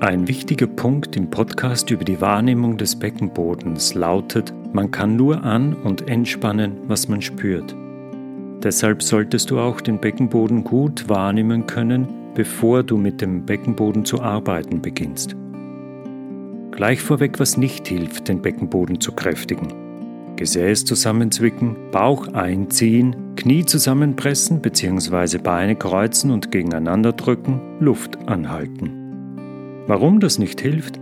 Ein wichtiger Punkt im Podcast über die Wahrnehmung des Beckenbodens lautet, man kann nur an- und entspannen, was man spürt. Deshalb solltest du auch den Beckenboden gut wahrnehmen können, bevor du mit dem Beckenboden zu arbeiten beginnst. Gleich vorweg, was nicht hilft, den Beckenboden zu kräftigen. Gesäß zusammenzwicken, Bauch einziehen, Knie zusammenpressen bzw. Beine kreuzen und gegeneinander drücken, Luft anhalten. Warum das nicht hilft?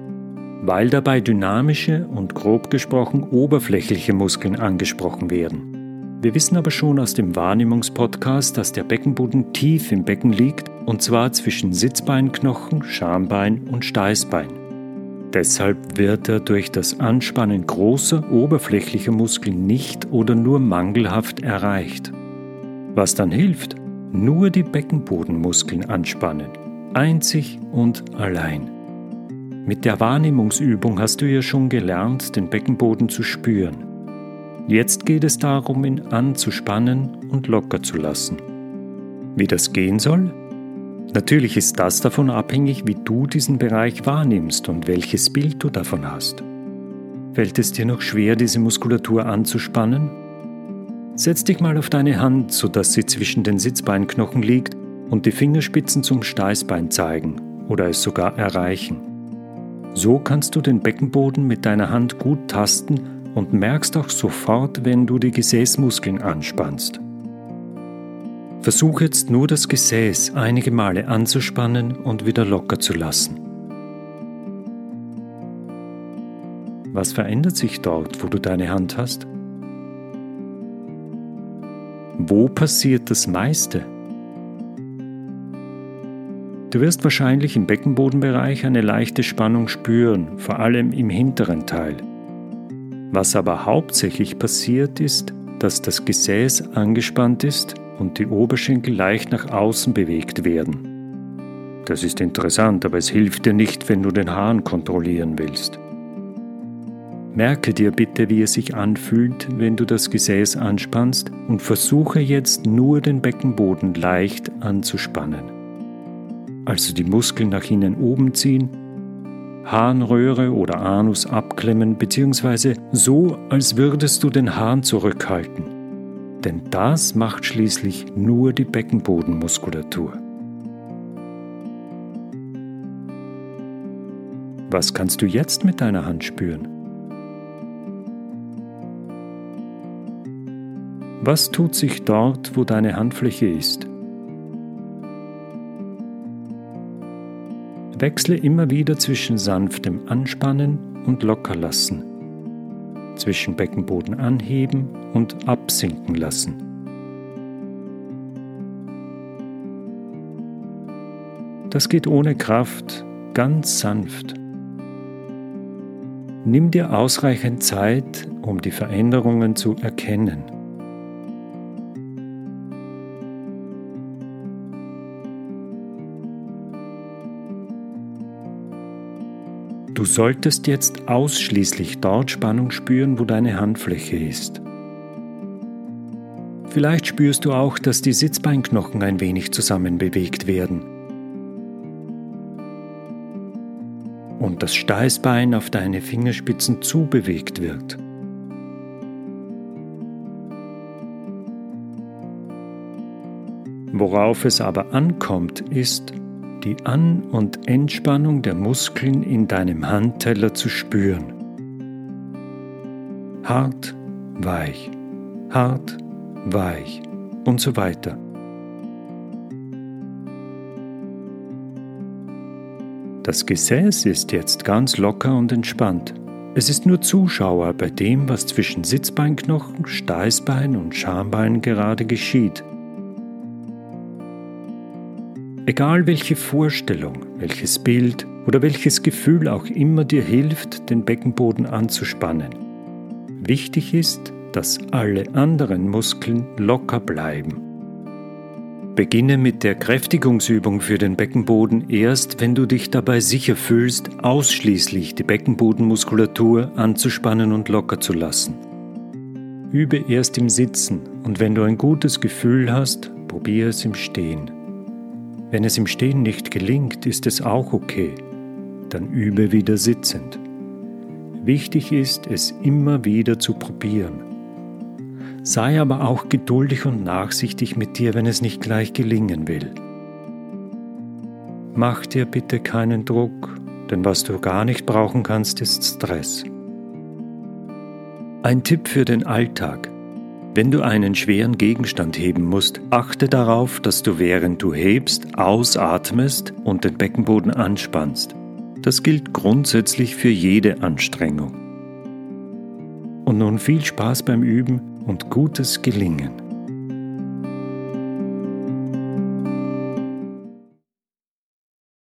Weil dabei dynamische und grob gesprochen oberflächliche Muskeln angesprochen werden. Wir wissen aber schon aus dem Wahrnehmungspodcast, dass der Beckenboden tief im Becken liegt und zwar zwischen Sitzbeinknochen, Schambein und Steißbein. Deshalb wird er durch das Anspannen großer oberflächlicher Muskeln nicht oder nur mangelhaft erreicht. Was dann hilft? Nur die Beckenbodenmuskeln anspannen, einzig und allein. Mit der Wahrnehmungsübung hast du ja schon gelernt, den Beckenboden zu spüren. Jetzt geht es darum, ihn anzuspannen und locker zu lassen. Wie das gehen soll? Natürlich ist das davon abhängig, wie du diesen Bereich wahrnimmst und welches Bild du davon hast. Fällt es dir noch schwer, diese Muskulatur anzuspannen? Setz dich mal auf deine Hand, sodass sie zwischen den Sitzbeinknochen liegt und die Fingerspitzen zum Steißbein zeigen oder es sogar erreichen. So kannst du den Beckenboden mit deiner Hand gut tasten und merkst auch sofort, wenn du die Gesäßmuskeln anspannst. Versuch jetzt nur das Gesäß einige Male anzuspannen und wieder locker zu lassen. Was verändert sich dort, wo du deine Hand hast? Wo passiert das meiste? Du wirst wahrscheinlich im Beckenbodenbereich eine leichte Spannung spüren, vor allem im hinteren Teil. Was aber hauptsächlich passiert ist, dass das Gesäß angespannt ist und die Oberschenkel leicht nach außen bewegt werden. Das ist interessant, aber es hilft dir nicht, wenn du den Hahn kontrollieren willst. Merke dir bitte, wie es sich anfühlt, wenn du das Gesäß anspannst und versuche jetzt nur den Beckenboden leicht anzuspannen also die Muskeln nach innen oben ziehen, Harnröhre oder Anus abklemmen bzw. so, als würdest du den Hahn zurückhalten. Denn das macht schließlich nur die Beckenbodenmuskulatur. Was kannst du jetzt mit deiner Hand spüren? Was tut sich dort, wo deine Handfläche ist? Wechsle immer wieder zwischen sanftem Anspannen und Lockerlassen, zwischen Beckenboden anheben und absinken lassen. Das geht ohne Kraft, ganz sanft. Nimm dir ausreichend Zeit, um die Veränderungen zu erkennen. Du solltest jetzt ausschließlich dort Spannung spüren, wo deine Handfläche ist. Vielleicht spürst du auch, dass die Sitzbeinknochen ein wenig zusammen bewegt werden. Und das Steißbein auf deine Fingerspitzen zubewegt wird. Worauf es aber ankommt, ist, die An- und Entspannung der Muskeln in deinem Handteller zu spüren. Hart, weich, hart, weich und so weiter. Das Gesäß ist jetzt ganz locker und entspannt. Es ist nur Zuschauer bei dem, was zwischen Sitzbeinknochen, Steißbein und Schambein gerade geschieht. Egal welche Vorstellung, welches Bild oder welches Gefühl auch immer dir hilft, den Beckenboden anzuspannen. Wichtig ist, dass alle anderen Muskeln locker bleiben. Beginne mit der Kräftigungsübung für den Beckenboden erst, wenn du dich dabei sicher fühlst, ausschließlich die Beckenbodenmuskulatur anzuspannen und locker zu lassen. Übe erst im Sitzen und wenn du ein gutes Gefühl hast, probiere es im Stehen. Wenn es im Stehen nicht gelingt, ist es auch okay. dann übe wieder sitzend. Wichtig ist, es immer wieder zu probieren. Sei aber auch geduldig und nachsichtig mit dir, wenn es nicht gleich gelingen will. Mach dir bitte keinen Druck, denn was du gar nicht brauchen kannst, ist Stress. Ein Tipp für den Alltag. Wenn du einen schweren Gegenstand heben musst, achte darauf, dass du während du hebst ausatmest und den Beckenboden anspannst. Das gilt grundsätzlich für jede Anstrengung. Und nun viel Spaß beim Üben und gutes Gelingen.